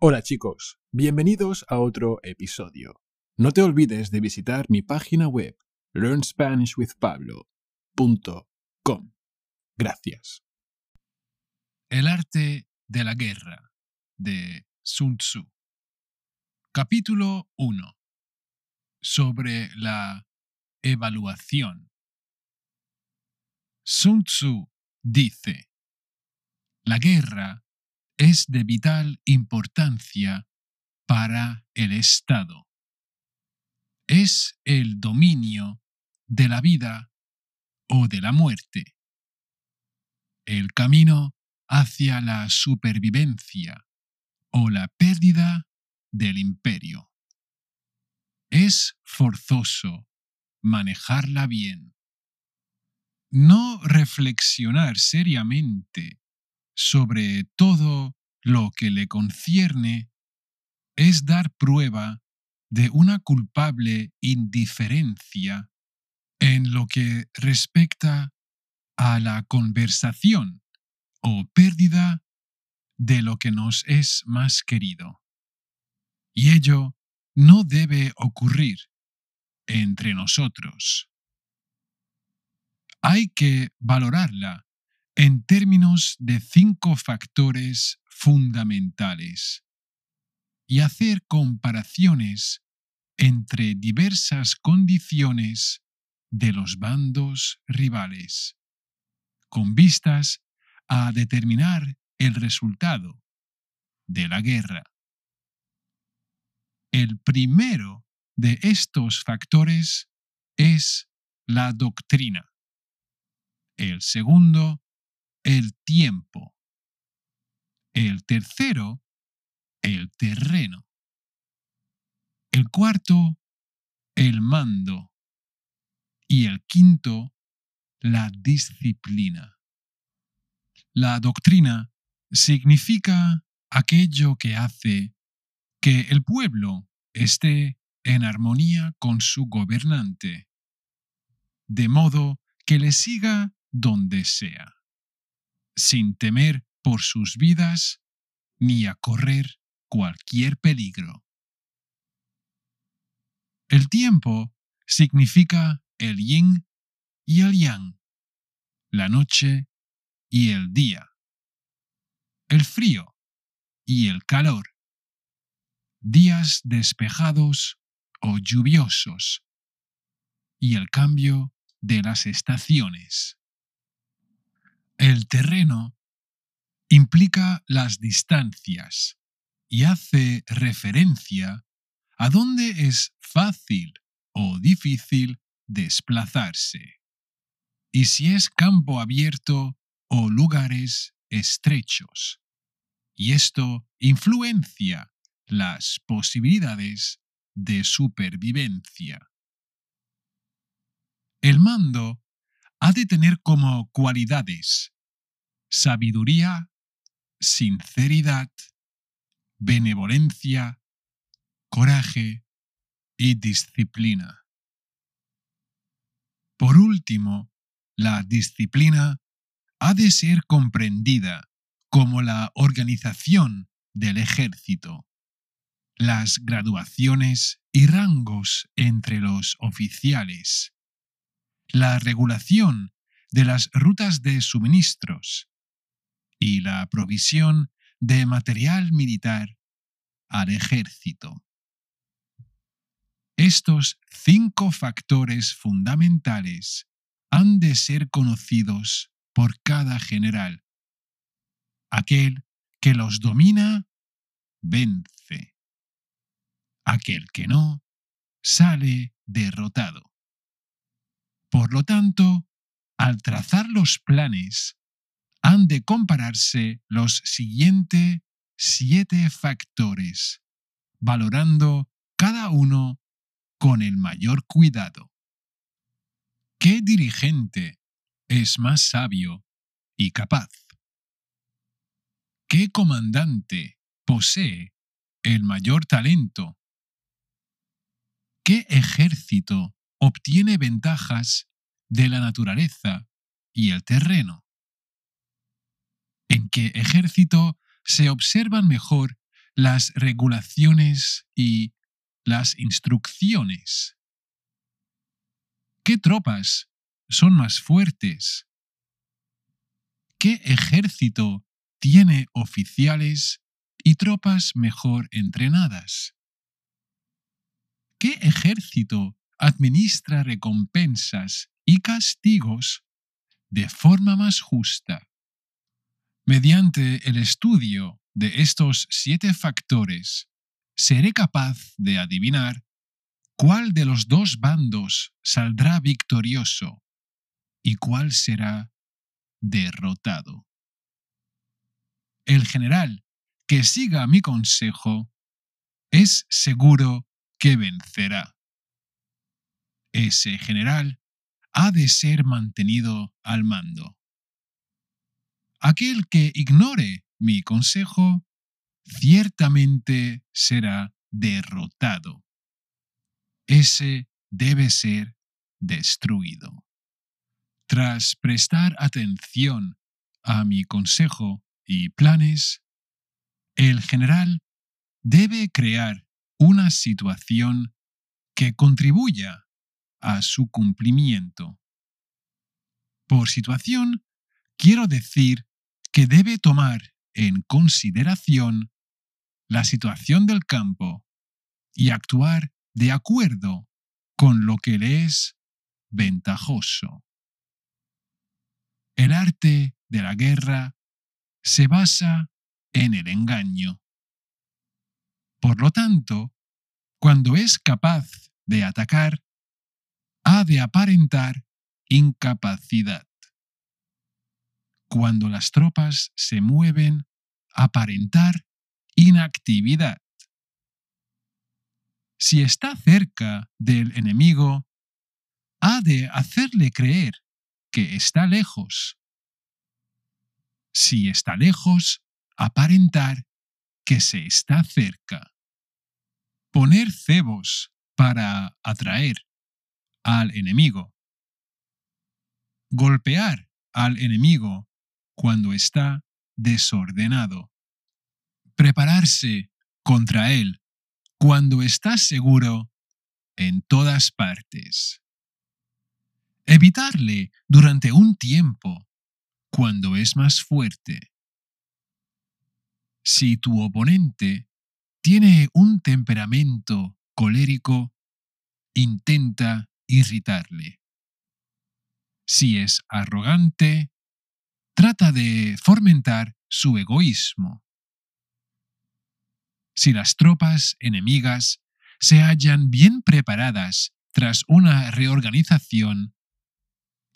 Hola chicos, bienvenidos a otro episodio. No te olvides de visitar mi página web learnspanishwithpablo.com. Gracias. El arte de la guerra de Sun Tzu. Capítulo 1. Sobre la evaluación. Sun Tzu dice, la guerra es de vital importancia para el Estado. Es el dominio de la vida o de la muerte. El camino hacia la supervivencia o la pérdida del imperio. Es forzoso manejarla bien. No reflexionar seriamente sobre todo lo que le concierne es dar prueba de una culpable indiferencia en lo que respecta a la conversación o pérdida de lo que nos es más querido. Y ello no debe ocurrir entre nosotros. Hay que valorarla en términos de cinco factores fundamentales y hacer comparaciones entre diversas condiciones de los bandos rivales, con vistas a determinar el resultado de la guerra. El primero de estos factores es la doctrina. El segundo, el tiempo. El tercero, el terreno. El cuarto, el mando. Y el quinto, la disciplina. La doctrina significa aquello que hace que el pueblo esté en armonía con su gobernante, de modo que le siga donde sea, sin temer por sus vidas ni a correr cualquier peligro. El tiempo significa el yin y el yang, la noche y el día, el frío y el calor, días despejados o lluviosos y el cambio de las estaciones. El terreno implica las distancias y hace referencia a dónde es fácil o difícil desplazarse. Y si es campo abierto o lugares estrechos. Y esto influencia las posibilidades de supervivencia. El mando ha de tener como cualidades sabiduría, sinceridad, benevolencia, coraje y disciplina. Por último, la disciplina ha de ser comprendida como la organización del ejército, las graduaciones y rangos entre los oficiales, la regulación de las rutas de suministros y la provisión de material militar al ejército. Estos cinco factores fundamentales han de ser conocidos por cada general. Aquel que los domina, vence. Aquel que no, sale derrotado. Por lo tanto, al trazar los planes, han de compararse los siguientes siete factores, valorando cada uno con el mayor cuidado. ¿Qué dirigente es más sabio y capaz? ¿Qué comandante posee el mayor talento? ¿Qué ejército obtiene ventajas de la naturaleza y el terreno? en qué ejército se observan mejor las regulaciones y las instrucciones. ¿Qué tropas son más fuertes? ¿Qué ejército tiene oficiales y tropas mejor entrenadas? ¿Qué ejército administra recompensas y castigos de forma más justa? Mediante el estudio de estos siete factores, seré capaz de adivinar cuál de los dos bandos saldrá victorioso y cuál será derrotado. El general que siga mi consejo es seguro que vencerá. Ese general ha de ser mantenido al mando. Aquel que ignore mi consejo ciertamente será derrotado. Ese debe ser destruido. Tras prestar atención a mi consejo y planes, el general debe crear una situación que contribuya a su cumplimiento. Por situación, quiero decir que debe tomar en consideración la situación del campo y actuar de acuerdo con lo que le es ventajoso. El arte de la guerra se basa en el engaño. Por lo tanto, cuando es capaz de atacar, ha de aparentar incapacidad. Cuando las tropas se mueven, aparentar inactividad. Si está cerca del enemigo, ha de hacerle creer que está lejos. Si está lejos, aparentar que se está cerca. Poner cebos para atraer al enemigo. Golpear al enemigo cuando está desordenado. Prepararse contra él cuando está seguro en todas partes. Evitarle durante un tiempo cuando es más fuerte. Si tu oponente tiene un temperamento colérico, intenta irritarle. Si es arrogante, trata de fomentar su egoísmo. Si las tropas enemigas se hallan bien preparadas tras una reorganización,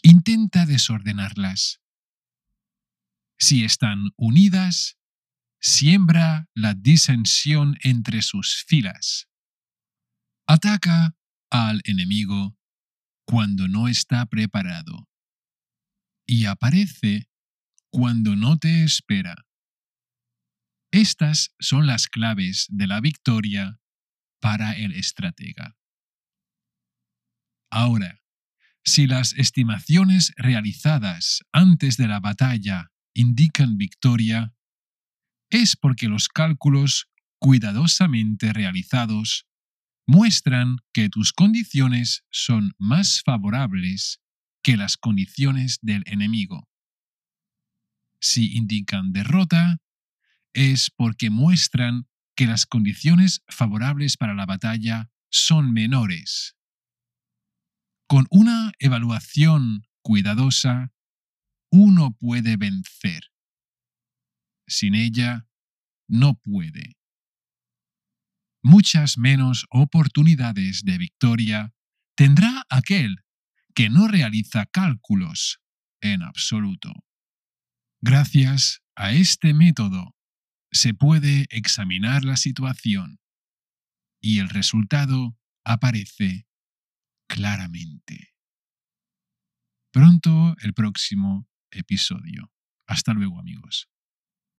intenta desordenarlas. Si están unidas, siembra la disensión entre sus filas. Ataca al enemigo cuando no está preparado y aparece cuando no te espera. Estas son las claves de la victoria para el estratega. Ahora, si las estimaciones realizadas antes de la batalla indican victoria, es porque los cálculos cuidadosamente realizados muestran que tus condiciones son más favorables que las condiciones del enemigo. Si indican derrota, es porque muestran que las condiciones favorables para la batalla son menores. Con una evaluación cuidadosa, uno puede vencer sin ella no puede. Muchas menos oportunidades de victoria tendrá aquel que no realiza cálculos en absoluto. Gracias a este método se puede examinar la situación y el resultado aparece claramente. Pronto el próximo episodio. Hasta luego amigos.